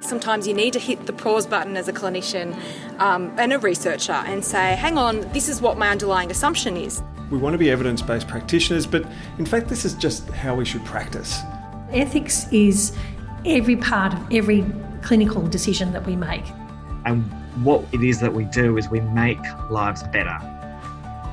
Sometimes you need to hit the pause button as a clinician um, and a researcher and say, hang on, this is what my underlying assumption is. We want to be evidence based practitioners, but in fact, this is just how we should practice. Ethics is every part of every clinical decision that we make. And what it is that we do is we make lives better.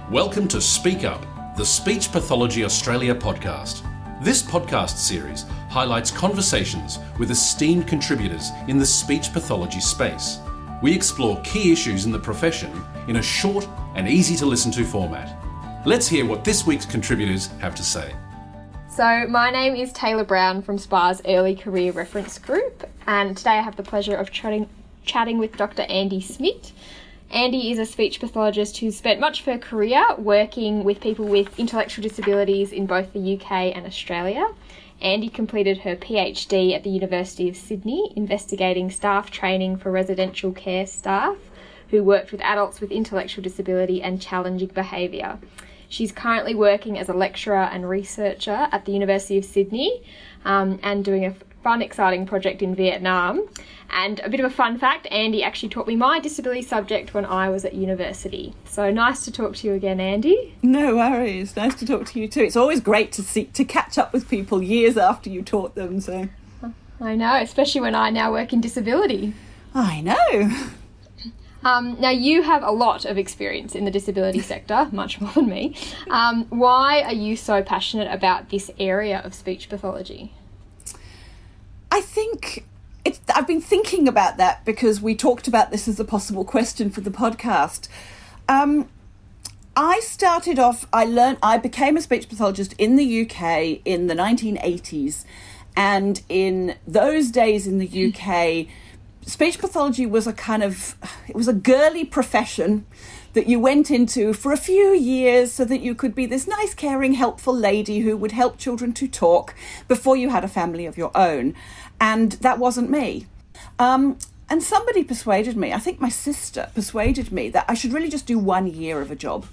Welcome to Speak Up, the Speech Pathology Australia podcast. This podcast series highlights conversations with esteemed contributors in the speech pathology space. We explore key issues in the profession in a short and easy to listen to format. Let's hear what this week's contributors have to say. So, my name is Tayla Brown from SPA's Early Career Reference Group, and today I have the pleasure of chatting, chatting with Dr. Andy Smidt. Andy is a speech pathologist who's spent much of her career working with people with intellectual disabilities in both the UK and Australia. Andy completed her PhD at the University of Sydney, investigating staff training for residential care staff who worked with adults with intellectual disability and challenging behaviour. She's currently working as a lecturer and researcher at the University of Sydney um, and doing a fun, exciting project in Vietnam. And a bit of a fun fact Andy actually taught me my disability subject when I was at university. So nice to talk to you again, Andy. No worries. Nice to talk to you too. It's always great to see to catch up with people years after you taught them. So I know, especially when I now work in disability. I know. Um, now, you have a lot of experience in the disability sector, much more than me. Um, why are you so passionate about this area of speech pathology? I think it's, I've been thinking about that because we talked about this as a possible question for the podcast. Um, I started off, I learned, I became a speech pathologist in the UK in the 1980s. And in those days in the UK, speech pathology was a kind of it was a girly profession that you went into for a few years so that you could be this nice caring helpful lady who would help children to talk before you had a family of your own and that wasn't me um, and somebody persuaded me i think my sister persuaded me that i should really just do one year of a job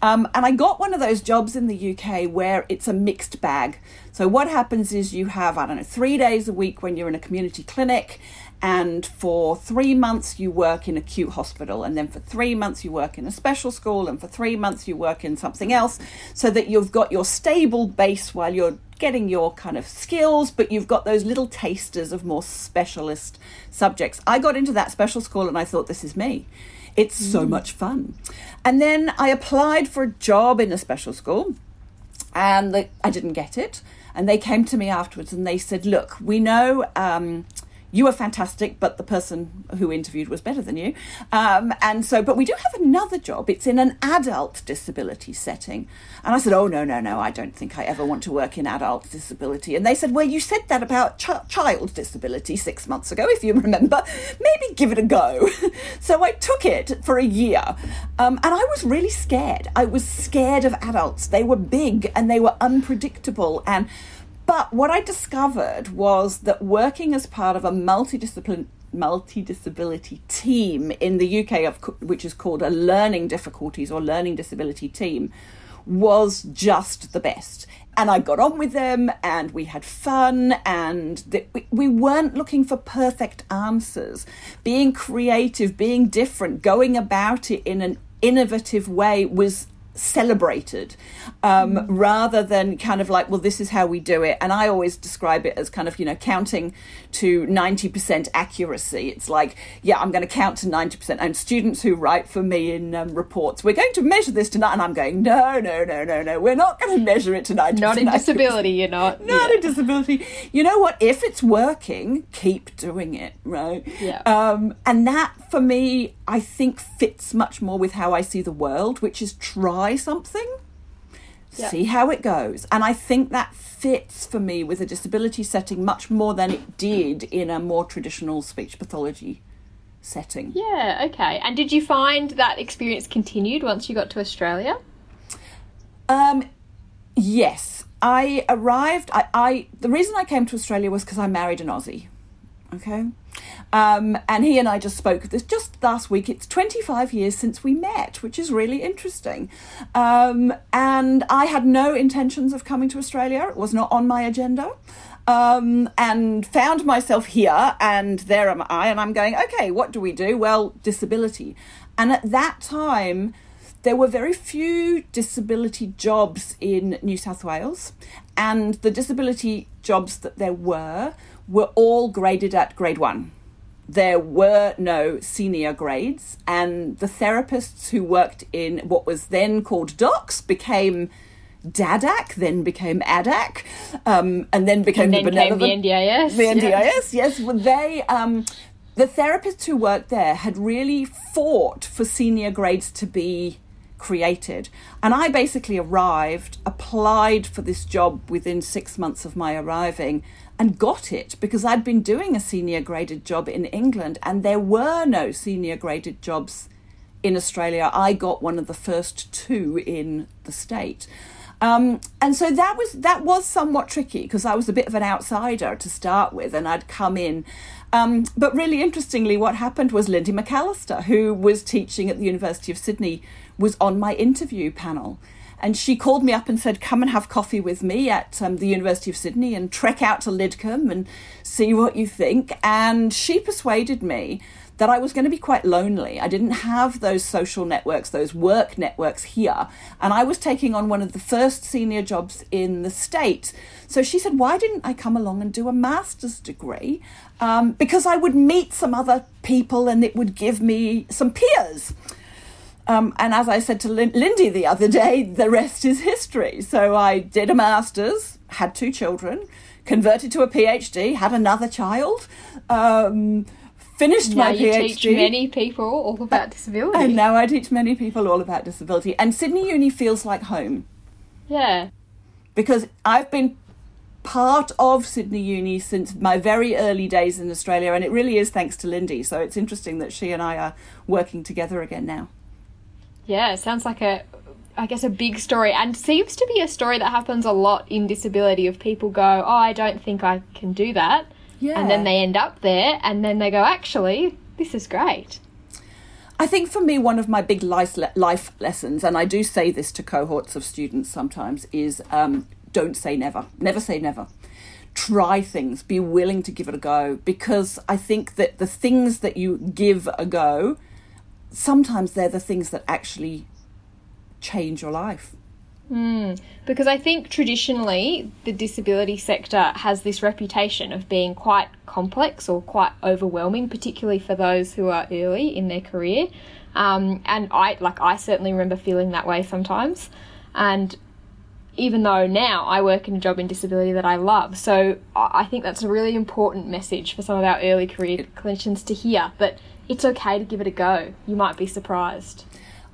um, and I got one of those jobs in the UK where it's a mixed bag. So, what happens is you have, I don't know, three days a week when you're in a community clinic, and for three months you work in acute hospital and then for three months you work in a special school and for three months you work in something else so that you've got your stable base while you're getting your kind of skills but you've got those little tasters of more specialist subjects. I got into that special school and i thought this is me. It's mm. so much fun. And then i applied for a job in a special school and the, i didn't get it. And they came to me afterwards and they said look we know um, you were fantastic, but the person who interviewed was better than you. Um, and so, but we do have another job. It's in an adult disability setting. And I said, Oh, no, no, no, I don't think I ever want to work in adult disability. And they said, Well, you said that about ch- child disability six months ago, if you remember. Maybe give it a go. so I took it for a year. Um, and I was really scared. I was scared of adults. They were big and they were unpredictable. And but what I discovered was that working as part of a multidisciplinary multi-disability team in the UK which is called a learning difficulties or learning disability team was just the best. And I got on with them and we had fun and the, we weren't looking for perfect answers. Being creative being different going about it in an innovative way was celebrated um, mm. rather than kind of like, well, this is how we do it. And I always describe it as kind of, you know, counting to 90% accuracy. It's like, yeah, I'm going to count to 90%. And students who write for me in um, reports, we're going to measure this tonight. And I'm going, no, no, no, no, no, we're not going to measure it tonight. Not in disability, you're not. Not yeah. in disability. You know what? If it's working, keep doing it, right? Yeah. Um, and that for me, I think fits much more with how I see the world, which is try something, yep. see how it goes. And I think that fits for me with a disability setting much more than it did in a more traditional speech pathology setting. Yeah, okay. And did you find that experience continued once you got to Australia? Um, yes. I arrived, I, I the reason I came to Australia was because I married an Aussie. Okay. Um, and he and I just spoke of this just last week. It's 25 years since we met, which is really interesting. Um, and I had no intentions of coming to Australia, it was not on my agenda. um, and found myself here, and there am I, and I'm going, okay, what do we do? Well, disability. And at that time, there were very few disability jobs in New South Wales, and the disability jobs that there were were all graded at grade one. There were no senior grades, and the therapists who worked in what was then called DOCS became DADAC, then became ADAC, um, and then became And then the benevolent. the NDIS. The. NDIS, yes. Well, they, um, the therapists who worked there had really fought for senior grades to be created. And I basically arrived, applied for this job within six months of my arriving, and got it because I'd been doing a senior graded job in England and there were no senior graded jobs in Australia. I got one of the first two in the state. Um, and so that was that was somewhat tricky because I was a bit of an outsider to start with, and I'd come in. Um, but really interestingly, what happened was Lindy McAllister, who was teaching at the University of Sydney, was on my interview panel. And she called me up and said, Come and have coffee with me at um, the University of Sydney and trek out to Lidcombe and see what you think. And she persuaded me that I was going to be quite lonely. I didn't have those social networks, those work networks here. And I was taking on one of the first senior jobs in the state. So she said, Why didn't I come along and do a master's degree? Um, because I would meet some other people and it would give me some peers. Um, and as I said to Lin- Lindy the other day, the rest is history. So I did a master's, had two children, converted to a PhD, had another child, um, finished Now my you PhD. teach many people all about disability. and now I teach many people all about disability. And Sydney Uni feels like home yeah. because I've been part of Sydney Uni since my very early days in Australia, and it really is thanks to Lindy. So it's interesting that she and I are working together again now. Yeah, it sounds like a, I guess, a big story, and seems to be a story that happens a lot in disability. Of people go, "Oh, I don't think I can do that," Yeah. and then they end up there, and then they go, "Actually, this is great." I think for me, one of my big life, le- life lessons, and I do say this to cohorts of students sometimes, is um, don't say never. Never say never. Try things. Be willing to give it a go because I think that the things that you give a go, sometimes they're the things that actually change your life. Because I think traditionally the disability sector has this reputation of being quite complex or quite overwhelming, particularly for those who are early in their career. Um, and I, like, I certainly remember feeling that way sometimes. And even though now I work in a job in disability that I love, so I I think that's a really important message for some of our early career clinicians to hear that it's okay to give it a go. You might be surprised.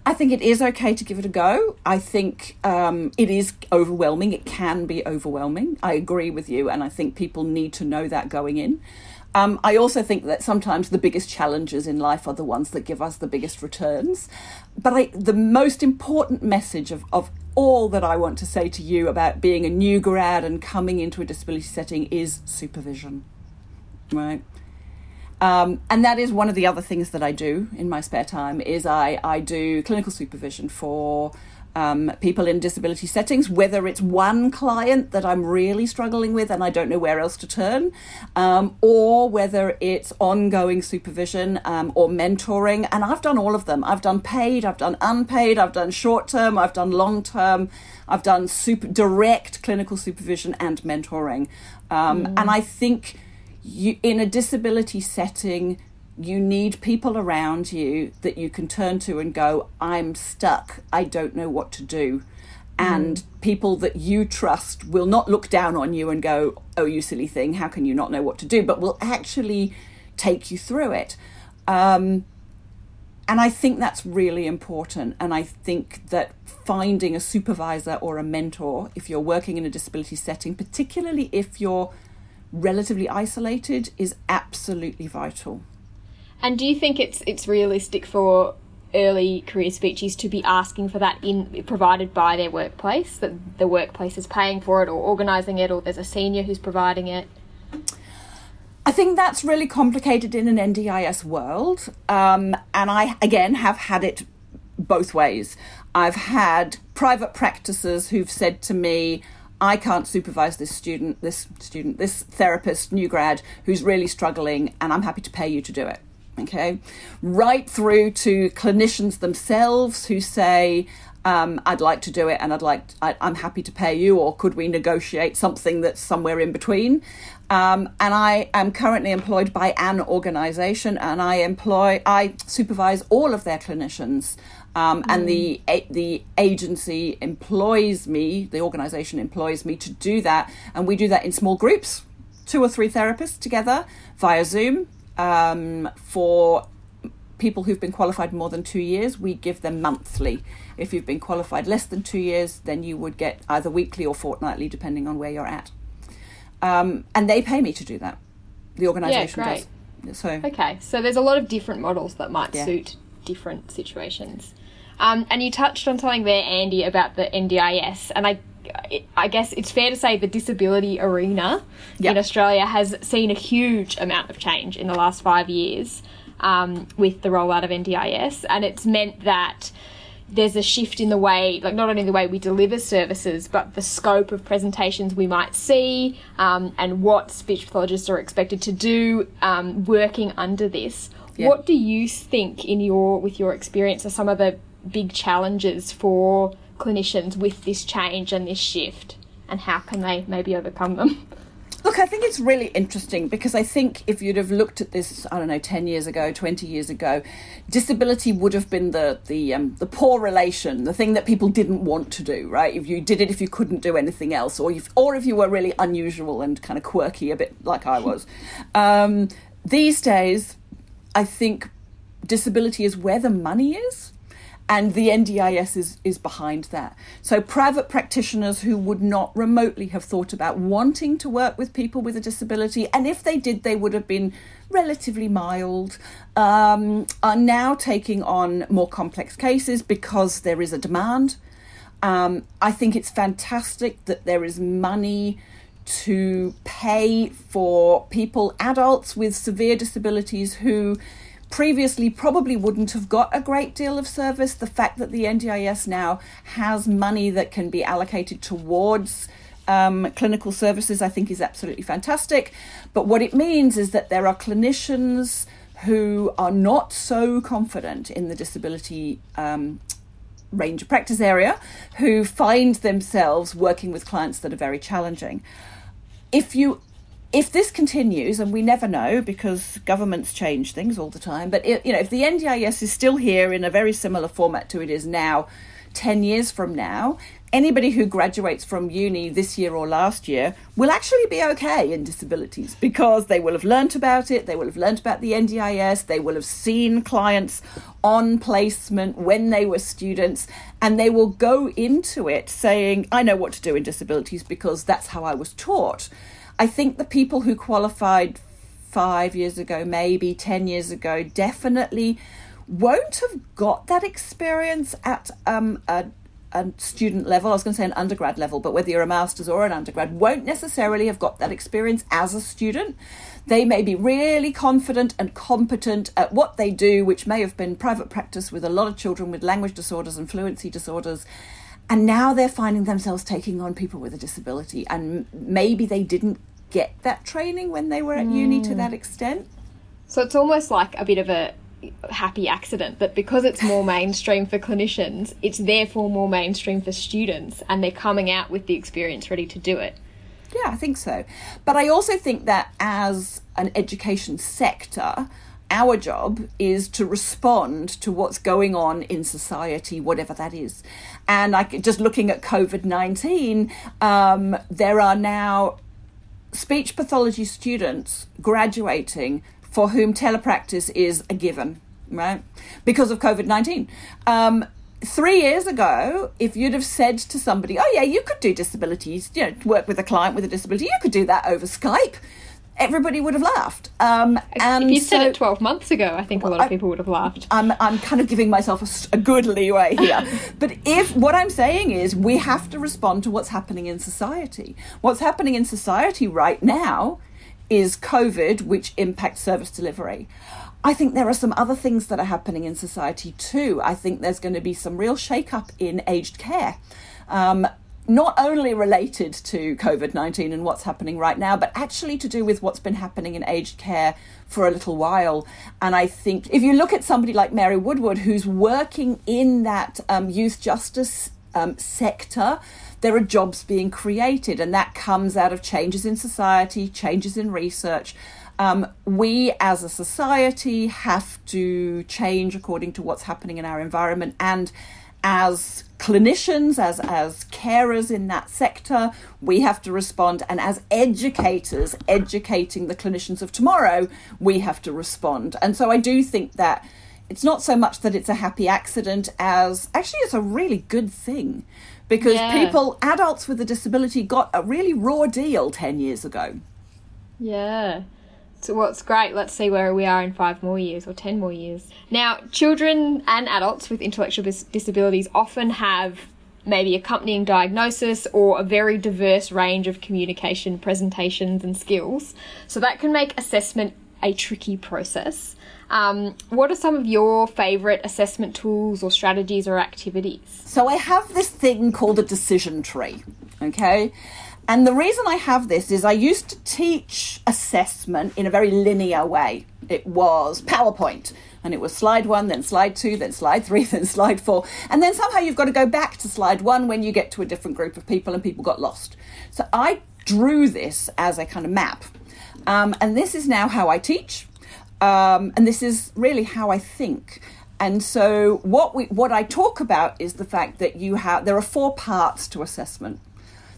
I think it is okay to give it a go. I think um, it is overwhelming. It can be overwhelming. I agree with you, and I think people need to know that going in. Um, I also think that sometimes the biggest challenges in life are the ones that give us the biggest returns. But I, the most important message of, of all that I want to say to you about being a new grad and coming into a disability setting is supervision. Right? Um, and that is one of the other things that I do in my spare time is I, I do clinical supervision for um, people in disability settings, whether it's one client that I'm really struggling with and I don't know where else to turn, um, or whether it's ongoing supervision um, or mentoring. And I've done all of them. I've done paid, I've done unpaid, I've done short term, I've done long term, I've done super direct clinical supervision and mentoring. Um, And I think you in a disability setting you need people around you that you can turn to and go i'm stuck. I don't know what to do. And people that you trust will not look down on you and go oh you silly thing. How can you not know what to do? but will actually take you through it. Um, and I think that's really important. And I think that finding a supervisor or a mentor, if you're working in a disability setting, particularly if you're relatively isolated, is absolutely vital. And do you think it's it's realistic for early career speeches to be asking for that in provided by their workplace that the workplace is paying for it or organising it or there's a senior who's providing it? I think that's really complicated in an NDIS world. Um, and I, again, have had it both ways. I've had private practices who've said to me, I can't supervise this student, this student, this therapist, new grad who's really struggling, and I'm happy to pay you to do it. Okay, right through to clinicians themselves who say, um, I'd like to do it and I'd like I, am happy to pay you or could we negotiate something that's somewhere in between um, and I am currently employed by an organization and I employ I supervise all of their clinicians um, mm. and the the agency employs me the organization employs me to do that and we do that in small groups two or three therapists together via Zoom um, for people who've been qualified more than two years, we give them monthly. If you've been qualified less than two years, then you would get either weekly or fortnightly, depending on where you're at. Um, and they pay me to do that. The organisation yeah, great. does. So okay, so there's a lot of different models that might yeah. suit different situations. Um, and you touched on something there, Andy, about the NDIS, and I I guess it's fair to say the disability arena yep. in Australia has seen a huge amount of change in the last five years um, with the rollout of NDIS, and it's meant that there's a shift in the way, like not only the way we deliver services, but the scope of presentations we might see um, and what speech pathologists are expected to do um, working under this. Yeah. What do you think, in your with your experience, are some of the big challenges for clinicians with this change and this shift, and how can they maybe overcome them? Look, I think it's really interesting because I think if you'd have looked at this, I don't know, ten years ago, twenty years ago, disability would have been the the um, the poor relation, the thing that people didn't want to do, right? If you did it, if you couldn't do anything else, or if or if you were really unusual and kind of quirky, a bit like I was. Um, these days, I think disability is where the money is and the NDIS is, is behind that. So, private practitioners who would not remotely have thought about wanting to work with people with a disability, and if they did, they would have been relatively mild, um, are now taking on more complex cases because there is a demand. Um, I think it's fantastic that there is money to pay for people, adults with severe disabilities who previously probably wouldn't have got a great deal of service. The fact that the NDIS now has money that can be allocated towards um, clinical services, I think, is absolutely fantastic. But what it means is that there are clinicians who are not so confident in the disability um, range of practice area who find themselves working with clients that are very challenging. If you if this continues, and we never know because governments change things all the time, but it, you know, if the NDIS is still here in a very similar format to it is now, ten years from now, anybody who graduates from uni this year or last year will actually be okay in disabilities because they will have learnt about it, they will have learnt about the NDIS, they will have seen clients on placement when they were students, and they will go into it saying, I know what to do in disabilities because that's how I was taught. I think the people who qualified five years ago, maybe 10 years ago, definitely won't have got that experience at um, a, a student level. I was going to say an undergrad level, but whether you're a master's or an undergrad, won't necessarily have got that experience as a student. They may be really confident and competent at what they do, which may have been private practice with a lot of children with language disorders and fluency disorders and now they're finding themselves taking on people with a disability and maybe they didn't get that training when they were at mm. uni to hmm. that extent so it's almost like a bit of a happy accident that because it's more mainstream for clinicians it's therefore more mainstream for students and they're coming out with the experience ready to do it yeah i think so but i also think that as an education sector our job is to respond to what's going on in society, whatever that is. And I just looking at COVID 19, um, there are now speech pathology students graduating for whom telepractice is a given, right? Because of COVID 19. Um, three years ago, if you'd have said to somebody, oh, yeah, you could do disabilities, you know, work with a client with a disability, you could do that over Skype everybody would have laughed. Um, and if you said it 12 months ago, I think a lot of people would have laughed. I'm, I'm kind of giving myself a, a good leeway here. but if what I'm saying is we have to respond to what's happening in society. What's happening in society right now is COVID, which impacts service delivery. I think there are some other things that are happening in society too. I think there's going to be some real shake up in aged care. Um, not only related to COVID 19 and what's happening right now, but actually to do with what's been happening in aged care for a little while. And I think if you look at somebody like Mary Woodward, who's working in that um, youth justice um, sector, there are jobs being created, and that comes out of changes in society, changes in research. Um, we as a society have to change according to what's happening in our environment and as clinicians, as, as carers in that sector, we have to respond. And as educators, educating the clinicians of tomorrow, we have to respond. And so I do think that it's not so much that it's a happy accident as actually it's a really good thing because Yeah. people, adults with a disability, got a really raw deal 10 years ago. Yeah. So what's great, let's see where we are in five more years or ten more years. Now, children and adults with intellectual dis- disabilities often have maybe accompanying diagnosis or a very diverse range of communication, presentations, and skills. So that can make assessment a tricky process. Um, what are some of your favourite assessment tools or strategies or activities? So I have this thing called a decision tree, okay? And the reason I have this is I used to teach assessment in a very linear way. It was PowerPoint, and it was slide one, then slide two, then slide three, then slide four. And then somehow you've got to go back to slide one when you get to a different group of people and people got lost. So I drew this as a kind of map. Um, and this is now how I teach. Um, and this is really how I think. And so what we what I talk about is the fact that you have there are four parts to assessment.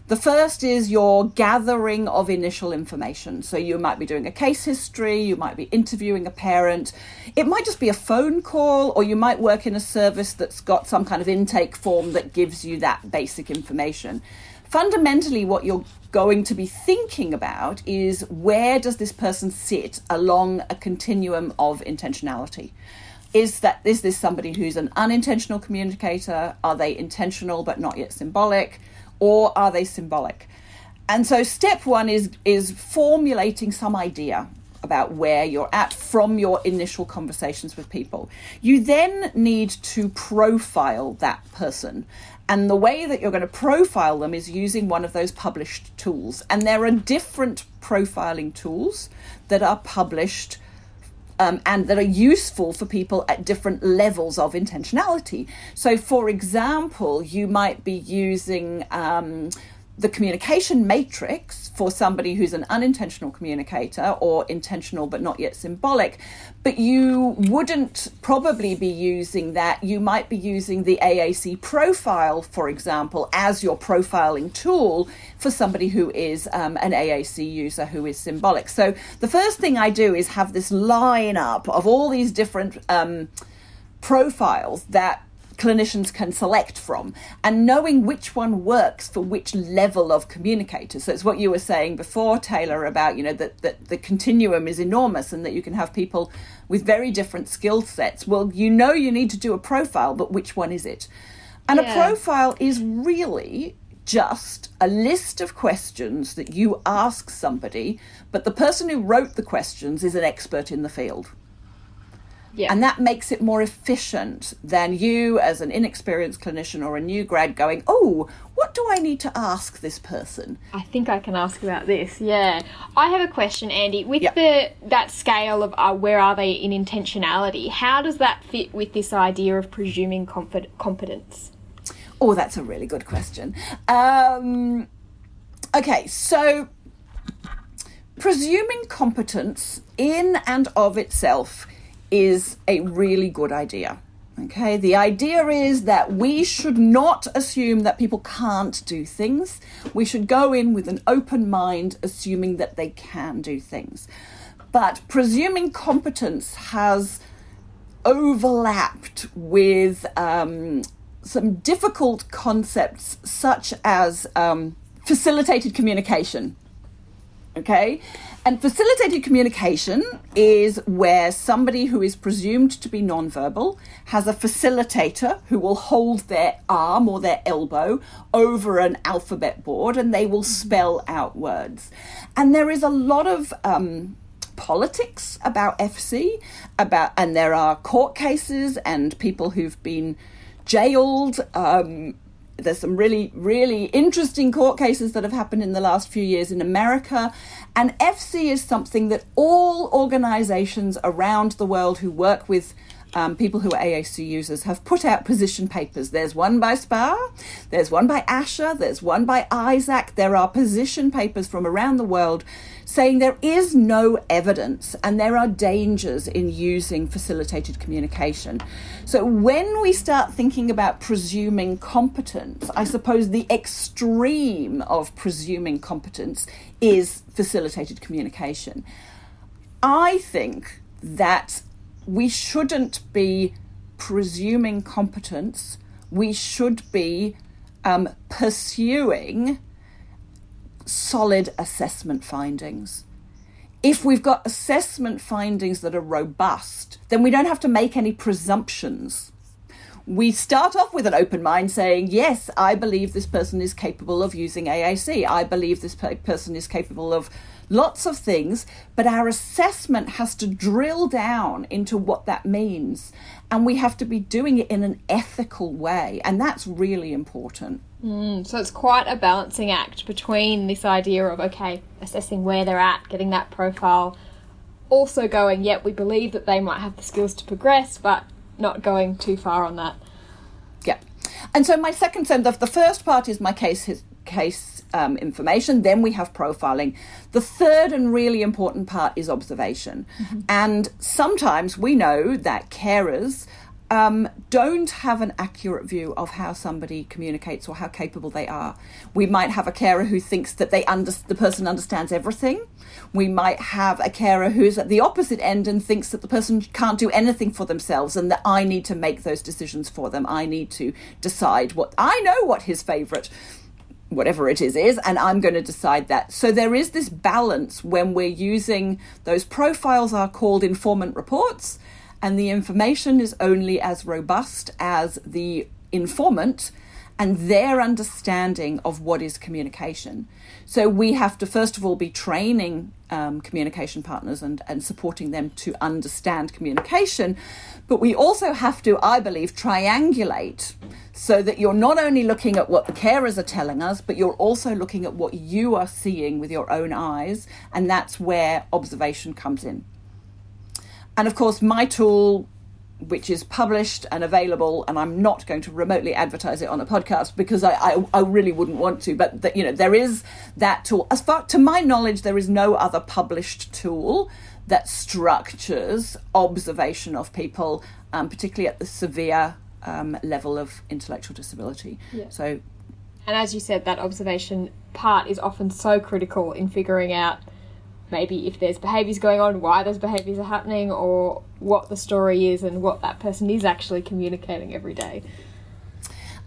The first is your gathering of initial information. So you might be doing a case history, you might be interviewing a parent. It might just be a phone call, or you might work in a service that's got some kind of intake form that gives you that basic information. Fundamentally, what you're going to be thinking about is where does this person sit along a continuum of intentionality? is that is this somebody who's an unintentional communicator are they intentional but not yet symbolic or are they symbolic? And so step one is is formulating some idea about where you're at from your initial conversations with people. You then need to profile that person. And the way that you're going to profile them is using one of those published tools. And there are different profiling tools that are published um, and that are useful for people at different levels of intentionality. So, for example, you might be using um, the communication matrix for somebody who's an unintentional communicator or intentional but not yet symbolic, but you wouldn't probably be using that. You might be using the AAC profile, for example, as your profiling tool for somebody who is um, an AAC user who is symbolic. So the first thing I do is have this lineup of all these different um, profiles that clinicians can select from and knowing which one works for which level of communicator. So it's what you were saying before Tayla about you know that, that the continuum is enormous and that you can have people with very different skill sets. Well you know you need to do a profile but which one is it? And Yeah. a profile is really just a list of questions that you ask somebody but the person who wrote the questions is an expert in the field Yeah. and that makes it more efficient than you, as an inexperienced clinician or a new grad, going, Oh, what do I need to ask this person? I think I can ask about this. Yeah, I have a question, Andy. With the that scale of uh, where are they in intentionality? How does that fit with this idea of presuming confid- competence? Oh, that's a really good question. Um, okay, so presuming competence in and of itself is a really good idea. Okay, the idea is that we should not assume that people can't do things. We should go in with an open mind, assuming that they can do things. But presuming competence has overlapped with um, some difficult concepts such as um, facilitated communication. Okay? And facilitated communication is where somebody who is presumed to be nonverbal has a facilitator who will hold their arm or their elbow over an alphabet board and they will spell out words. And there is a lot of um, politics about FC about and there are court cases and people who've been jailed um, there's some really, really interesting court cases that have happened in the last few years in America. And FC is something that all organizations around the world who work with um, people who are AAC users have put out position papers. There's one by SPA, there's one by ASHA, there's one by ISAAC. There are position papers from around the world saying there is no evidence and there are dangers in using facilitated communication. So when we start thinking about presuming competence, I suppose the extreme of presuming competence is facilitated communication. I think that we shouldn't be presuming competence. We should be um, pursuing solid assessment findings. If we've got assessment findings that are robust, then we don't have to make any presumptions. We start off with an open mind saying, Yes, I believe this person is capable of using AAC. I believe this person is capable of lots of things, but our assessment has to drill down into what that means. And we have to be doing it in an ethical way. And that's really important. Mm, so it's quite a balancing act between this idea of, okay, assessing where they're at, getting that profile, also going, yep, we believe that they might have the skills to progress, but not going too far on that. Yeah. And so my second send off, the first part is my case his, case um, information. Then we have profiling. The third and really important part is observation. Mm-hmm. And sometimes we know that carers um, don't have an accurate view of how somebody communicates or how capable they are. We might have a carer who thinks that they under- the person understands everything. We might have a carer who's at the opposite end and thinks that the person can't do anything for themselves and that I need to make those decisions for them. I need to decide what I know what his favorite whatever it is is and i'm going to decide that so there is this balance when we're using those profiles are called informant reports and the information is only as robust as the informant and their understanding of what is communication. So we have to, first of all, be training um, communication partners and, and supporting them to understand communication. But we also have to, I believe, triangulate so that you're not only looking at what the carers are telling us, but you're also looking at what you are seeing with your own eyes. And that's where observation comes in. And of course, my tool which is published and available, and I'm not going to remotely advertise it on a podcast because I, I, I really wouldn't want to. But the, you know, there is that tool. As far to my knowledge, there is no other published tool that structures observation of people, um, particularly at the severe um, level of intellectual disability. Yeah. So, and as you said, that observation part is often so critical in figuring out maybe if there's behaviours going on, why those behaviours are happening, or what the story is and what that person is actually communicating every day.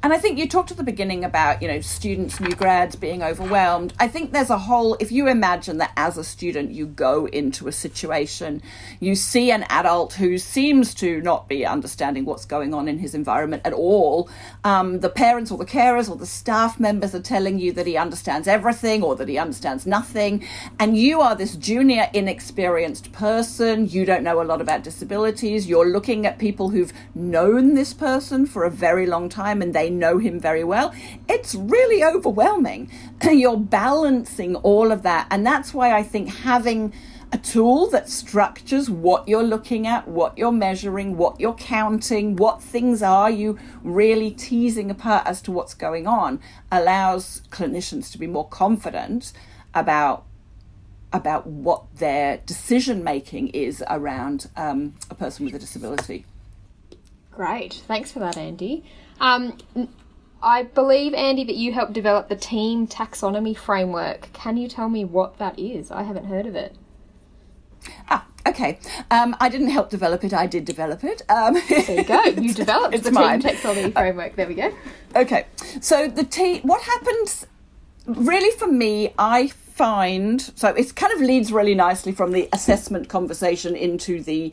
And I think you talked at the beginning about, you know, students, new grads being overwhelmed. I think there's a whole, if you imagine that as a student you go into a situation, you see an adult who seems to not be understanding what's going on in his environment at all. Um, the parents or the carers or the staff members are telling you that he understands everything or that he understands nothing. And you are this junior, inexperienced person. You don't know a lot about disabilities. You're looking at people who've known this person for a very long time and they know him very well, it's really overwhelming. You're balancing all of that. And that's why I think having a tool that structures what you're looking at, what you're measuring, what you're counting, what things are you really teasing apart as to what's going on allows clinicians to be more confident about about what their decision making is around um, a person with a disability. Great, thanks for that, Andy. Um, I believe, Andy, that you helped develop the team taxonomy framework. Can you tell me what that is? I haven't heard of it. Ah, okay. Um, I didn't help develop it. I did develop it. Um, there you go. You developed the mine. team taxonomy framework. There we go. Okay. So the team. What happens? Really, for me, I find so it kind of leads really nicely from the assessment conversation into the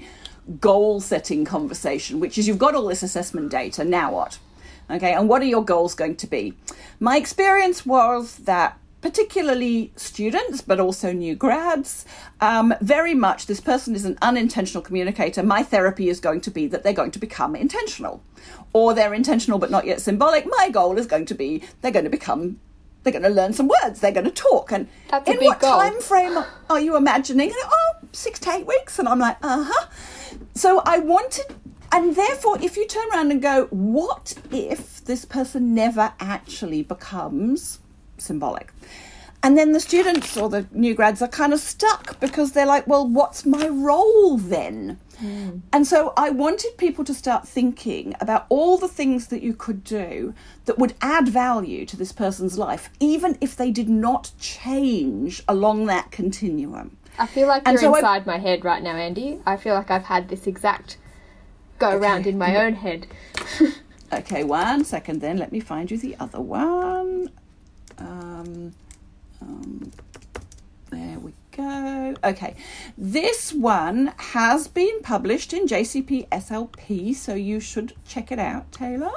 goal setting conversation, which is you've got all this assessment data. Now what? Okay, and what are your goals going to be? My experience was that particularly students, but also new grads. Um, very much, this person is an unintentional communicator. My therapy is going to be that they're going to become intentional, or they're intentional but not yet symbolic. My goal is going to be they're going to become. They're going to learn some words. They're going to talk. And That's in what goal. time frame are you imagining? And, oh, six to eight weeks. And I'm like, uh huh. So I wanted, and therefore, if you turn around and go, what if this person never actually becomes symbolic? And then the students or the new grads are kind of stuck because they're like, well, what's my role then? Hmm. And so I wanted people to start thinking about all the things that you could do that would add value to this person's life, even if they did not change along that continuum. I feel like And you're so I- inside my head right now, Andy. I feel like I've had this exact go around in my own head. Okay, one second then. Let me find you the other one. Um, um, there we go. Okay, this one has been published in JCP SLP, so you should check it out, Tayla.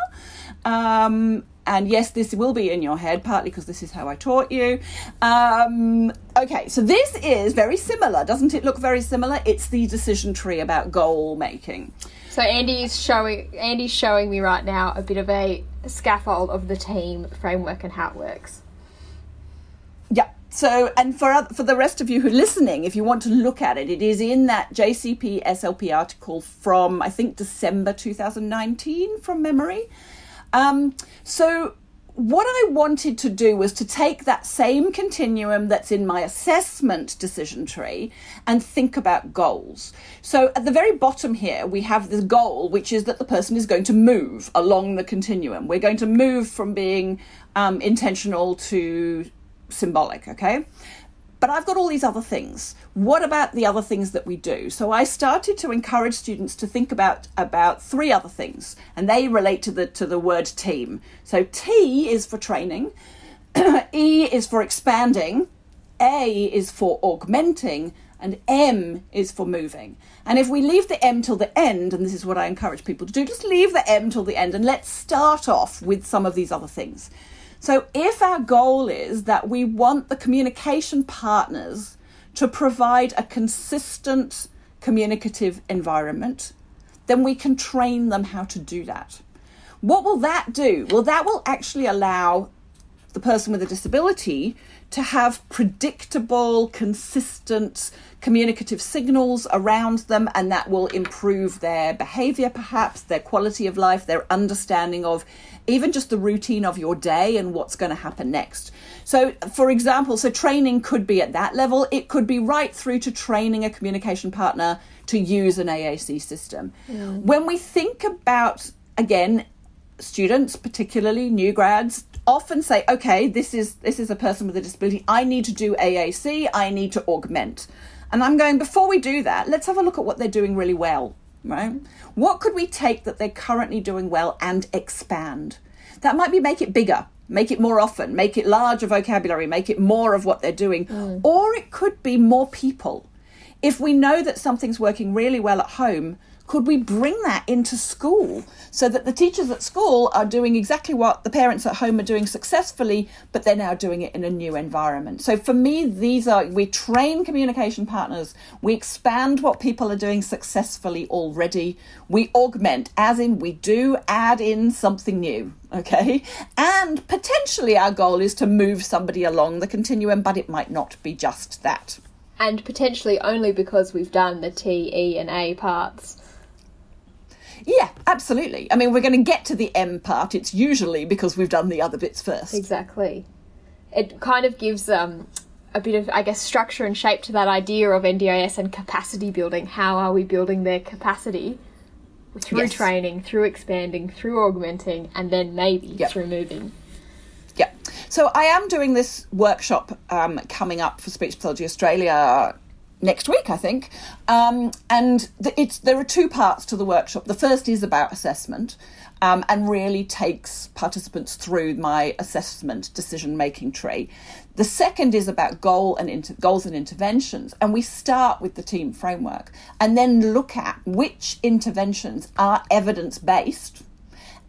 Um, and yes, this will be in your head, partly because this is how I taught you. Um, okay, so this is very similar. Doesn't it look very similar? It's the decision tree about goal making. So Andy's showing Andy's showing me right now a bit of a scaffold of the team framework and how it works. Yeah. So, and for for the rest of you who are listening, if you want to look at it, it is in that JCP SLP article from I think December 2019 from memory. Um, so, what I wanted to do was to take that same continuum that's in my assessment decision tree and think about goals. So, at the very bottom here, we have the goal, which is that the person is going to move along the continuum. We're going to move from being um, intentional to symbolic, okay? But I've got all these other things. What about the other things that we do? So I started to encourage students to think about about three other things, and they relate to the to the word team. So T is for training, E is for expanding, A is for augmenting, and M is for moving. And if we leave the M till the end, and this is what I encourage people to do, just leave the M till the end and let's start off with some of these other things. So, if our goal is that we want the communication partners to provide a consistent communicative environment, then we can train them how to do that. What will that do? Well, that will actually allow the person with a disability to have predictable, consistent communicative signals around them, and that will improve their behavior, perhaps, their quality of life, their understanding of even just the routine of your day and what's going to happen next. So, for example, so training could be at that level, it could be right through to training a communication partner to use an AAC system. Mm. When we think about, again, students, particularly new grads, often say, "Okay, this is this is a person with a disability. I need to do AAC. I need to augment." And I'm going before we do that. Let's have a look at what they're doing really well. Right? What could we take that they're currently doing well and expand? That might be make it bigger, make it more often, make it larger vocabulary, make it more of what they're doing, mm. or it could be more people. If we know that something's working really well at home, could we bring that into school so that the teachers at school are doing exactly what the parents at home are doing successfully, but they're now doing it in a new environment? So for me, these are we train communication partners, we expand what people are doing successfully already, we augment, as in we do add in something new. Okay, and potentially our goal is to move somebody along the continuum, but it might not be just that. And potentially only because we've done the T, E, and A parts. Yeah, absolutely. I mean, we're going to get to the M part. It's usually because we've done the other bits first. Exactly. It kind of gives um, a bit of, I guess, structure and shape to that idea of NDIS and capacity building. How are we building their capacity? Through Yes. training, through expanding, through augmenting, and then maybe Yep. through moving. Yeah. So I am doing this workshop um, coming up for Speech Pathology Australia next week, I think. Um, and th- it's there are two parts to the workshop. The first is about assessment. Um, and really takes participants through my assessment decision making tree. The second is about goal and inter- goals and interventions, and we start with the team framework and then look at which interventions are evidence based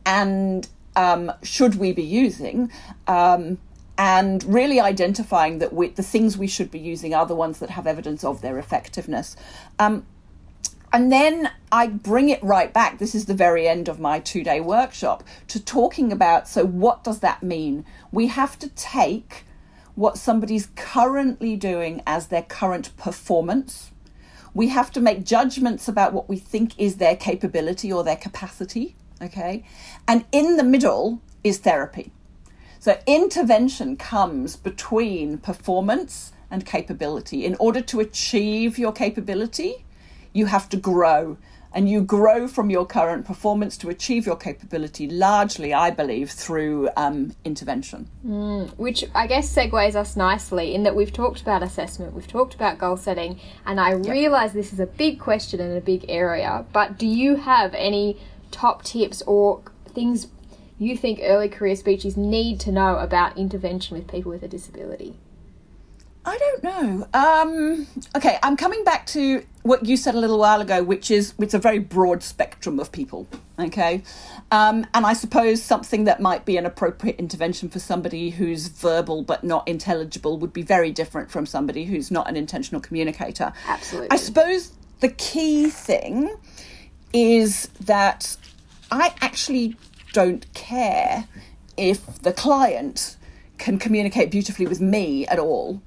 and um, should we be using um, and really identifying that we, the things we should be using are the ones that have evidence of their effectiveness. Um, and then I bring it right back. This is the very end of my two day workshop to talking about so, what does that mean? We have to take what somebody's currently doing as their current performance. We have to make judgments about what we think is their capability or their capacity. Okay. And in the middle is therapy. So intervention comes between performance and capability. In order to achieve your capability, you have to grow. And you grow from your current performance to achieve your capability largely, I believe, through um, intervention. Mm, which I guess segues us nicely in that we've talked about assessment, we've talked about goal setting, and I yep. realise this is a big question and a big area. But do you have any top tips or things you think early career speeches need to know about intervention with people with a disability? I don't know. Um, okay, I'm coming back to what you said a little while ago, which is it's a very broad spectrum of people. Okay, um, and I suppose something that might be an appropriate intervention for somebody who's verbal but not intelligible would be very different from somebody who's not an intentional communicator. Absolutely. I suppose the key thing is that I actually don't care if the client can communicate beautifully with me at all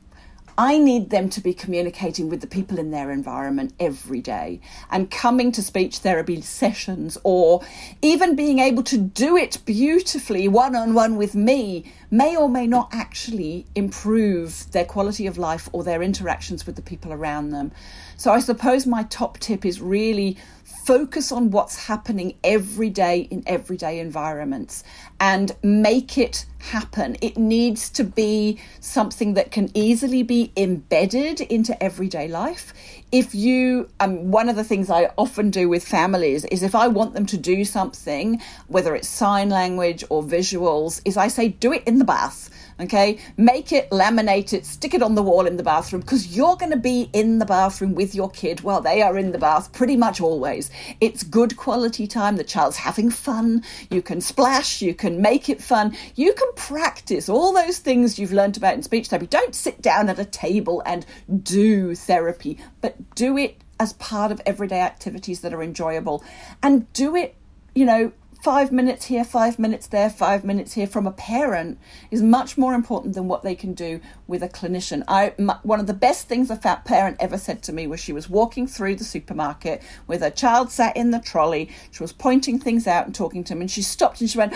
I need them to be communicating with the people in their environment every day and coming to speech therapy sessions or even being able to do it beautifully one on one with me may or may not actually improve their quality of life or their interactions with the people around them. So I suppose my top tip is really focus on what's happening every day in everyday environments and make it happen. It needs to be something that can easily be embedded into everyday life. If you, um, one of the things I often do with families is if I want them to do something, whether it's sign language or visuals, is I say, do it in the bath Okay, make it, laminate it, stick it on the wall in the bathroom because you're going to be in the bathroom with your kid while they are in the bath pretty much always. It's good quality time. The child's having fun. You can splash, you can make it fun, you can practice all those things you've learned about in speech therapy. Don't sit down at a table and do therapy, but do it as part of everyday activities that are enjoyable and do it, you know, five minutes here, five minutes there, five minutes here from a parent is much more important than what they can do with a clinician. I, m- one of the best things a fat parent ever said to me was she was walking through the supermarket with her child sat in the trolley. She was pointing things out and talking to him, and she stopped and she went,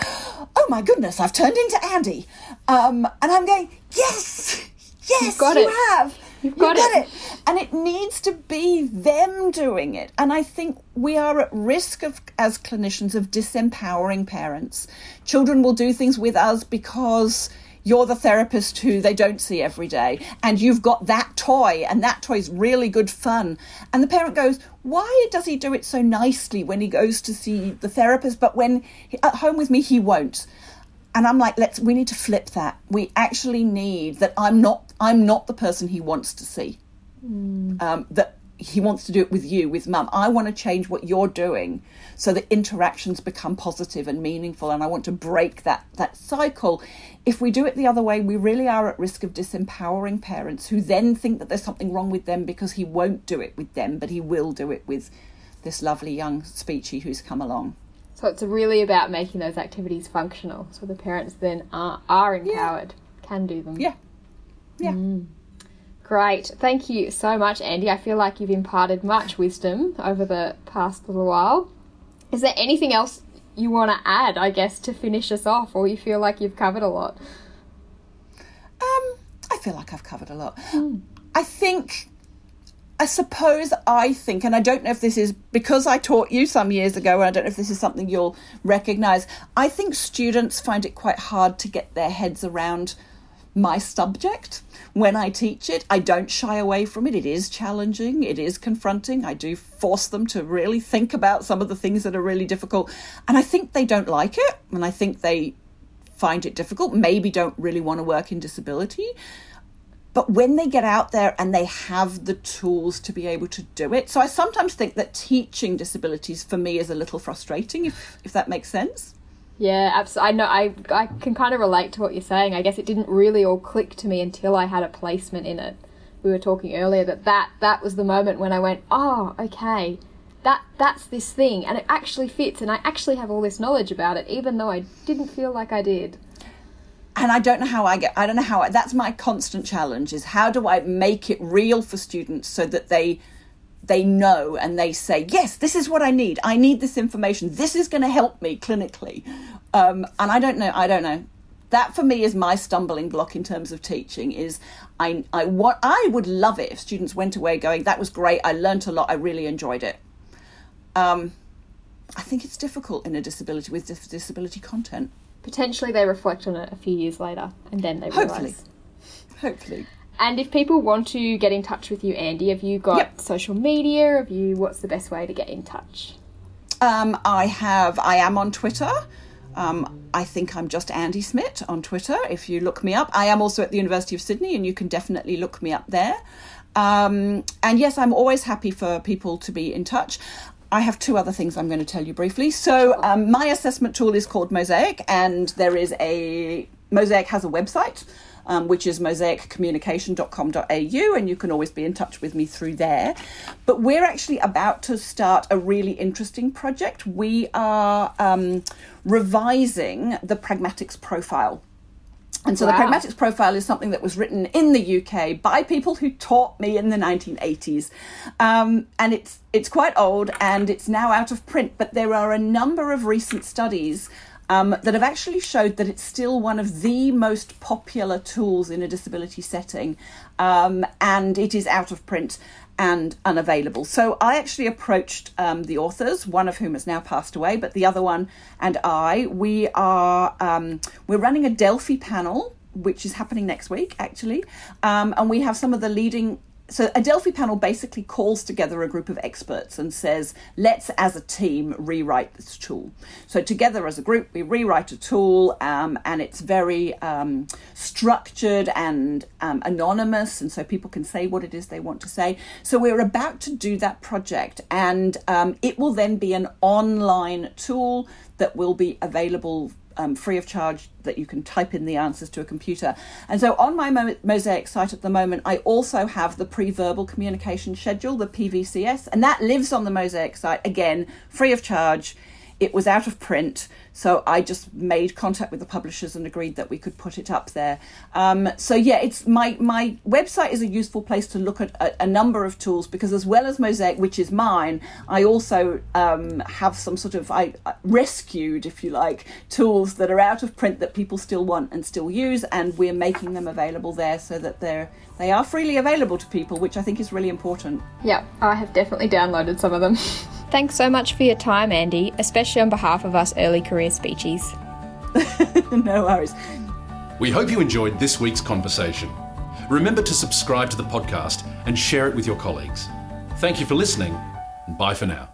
"Oh my goodness, I've turned into Andy," um, and I'm going, "Yes, yes, you it. have." You've got, got it. it. And it needs to be them doing it. And I think we are at risk of, as clinicians, of disempowering parents. Children will do things with us because you're the therapist who they don't see every day and you've got that toy and that toy is really good fun and the parent goes why does he do it so nicely when he goes to see the therapist but when at home with me he won't and I'm like, let's we need to flip that. We actually need that I'm not I'm not the person he wants to see. Mm. Um, that he wants to do it with you, with mum. I want to change what you're doing so that interactions become positive and meaningful. And I want to break that that cycle. If we do it the other way, we really are at risk of disempowering parents who then think that there's something wrong with them because he won't do it with them, but he will do it with this lovely young speechy who's come along. So it's really about making those activities functional, so the parents then are, are empowered, yeah. can do them. Yeah, yeah. Mm. Great, thank you so much, Andy. I feel like you've imparted much wisdom over the past little while. Is there anything else you want to add, I guess, to finish us off, or you feel like you've covered a lot? Um, I feel like I've covered a lot. Mm. I think I suppose I think, and I don't know if this is because I taught you some years ago, and I don't know if this is something you'll recognize. I think students find it quite hard to get their heads around my subject when I teach it. I don't shy away from it. It is challenging, it is confronting. I do force them to really think about some of the things that are really difficult. And I think they don't like it, and I think they find it difficult, maybe don't really want to work in disability. But when they get out there and they have the tools to be able to do it, so I sometimes think that teaching disabilities for me is a little frustrating, if, if that makes sense. Yeah, absolutely. I know. I I can kind of relate to what you're saying. I guess it didn't really all click to me until I had a placement in it. We were talking earlier that that that was the moment when I went, oh, okay, that that's this thing, and it actually fits, and I actually have all this knowledge about it, even though I didn't feel like I did. And I don't know how I get. I don't know how. I, that's my constant challenge: is how do I make it real for students so that they they know and they say, yes, this is what I need. I need this information. This is going to help me clinically. Um, and I don't know. I don't know. That for me is my stumbling block in terms of teaching. Is I I what I would love it if students went away going, that was great. I learnt a lot. I really enjoyed it. Um, I think it's difficult in a disability with dis- disability content. Potentially, they reflect on it a few years later, and then they Hopefully. realise. Hopefully. And if people want to get in touch with you, Andy, have you got Yep. social media? Have you? What's the best way to get in touch? Um, I have. I am on Twitter. Um, I think I'm just Andy Smidt on Twitter. If you look me up, I am also at the University of Sydney, and you can definitely look me up there. Um, and yes, I'm always happy for people to be in touch. I have two other things I'm going to tell you briefly. So, um, my assessment tool is called Mosaic, and there is a Mosaic has a website. Um, which is mosaiccommunication.com.au, and you can always be in touch with me through there. But we're actually about to start a really interesting project. We are um, revising the pragmatics profile. And so the pragmatics profile is something that was written in the UK by people who taught me in the 1980s, um, and it's it's quite old and it's now out of print. But there are a number of recent studies um, that have actually showed that it's still one of the most popular tools in a disability setting, um, and it is out of print and unavailable. So I actually approached um, the authors, one of whom has now passed away, but the other one and I, we are um, we're running a Delphi panel, which is happening next week actually, um, and we have some of the leading. So a Delphi panel basically calls together a group of experts and says, "Let's, as a team, rewrite this tool." So together as a group, we rewrite a tool, um, and it's very um, structured and um, anonymous, and so people can say what it is they want to say. So we're about to do that project, and um, it will then be an online tool that will be available um, free of charge that you can type in the answers to a computer. And so on my Mo- Mosaic site at the moment, I also have the pre verbal communication schedule, the PVCS, and that lives on the Mosaic site again, free of charge. It was out of print, so I just made contact with the publishers and agreed that we could put it up there. Um, so yeah, it's my my website is a useful place to look at a, a number of tools because as well as Mosaic, which is mine, I also um, have some sort of I I rescued, if you like, tools that are out of print that people still want and still use, and we're making them available there so that they're they are freely available to people, which I think is really important. Yeah, I have definitely downloaded some of them. Thanks so much for your time, Andy, especially on behalf of us early career speechies. no worries. We hope you enjoyed this week's conversation. Remember to subscribe to the podcast and share it with your colleagues. Thank you for listening, and bye for now.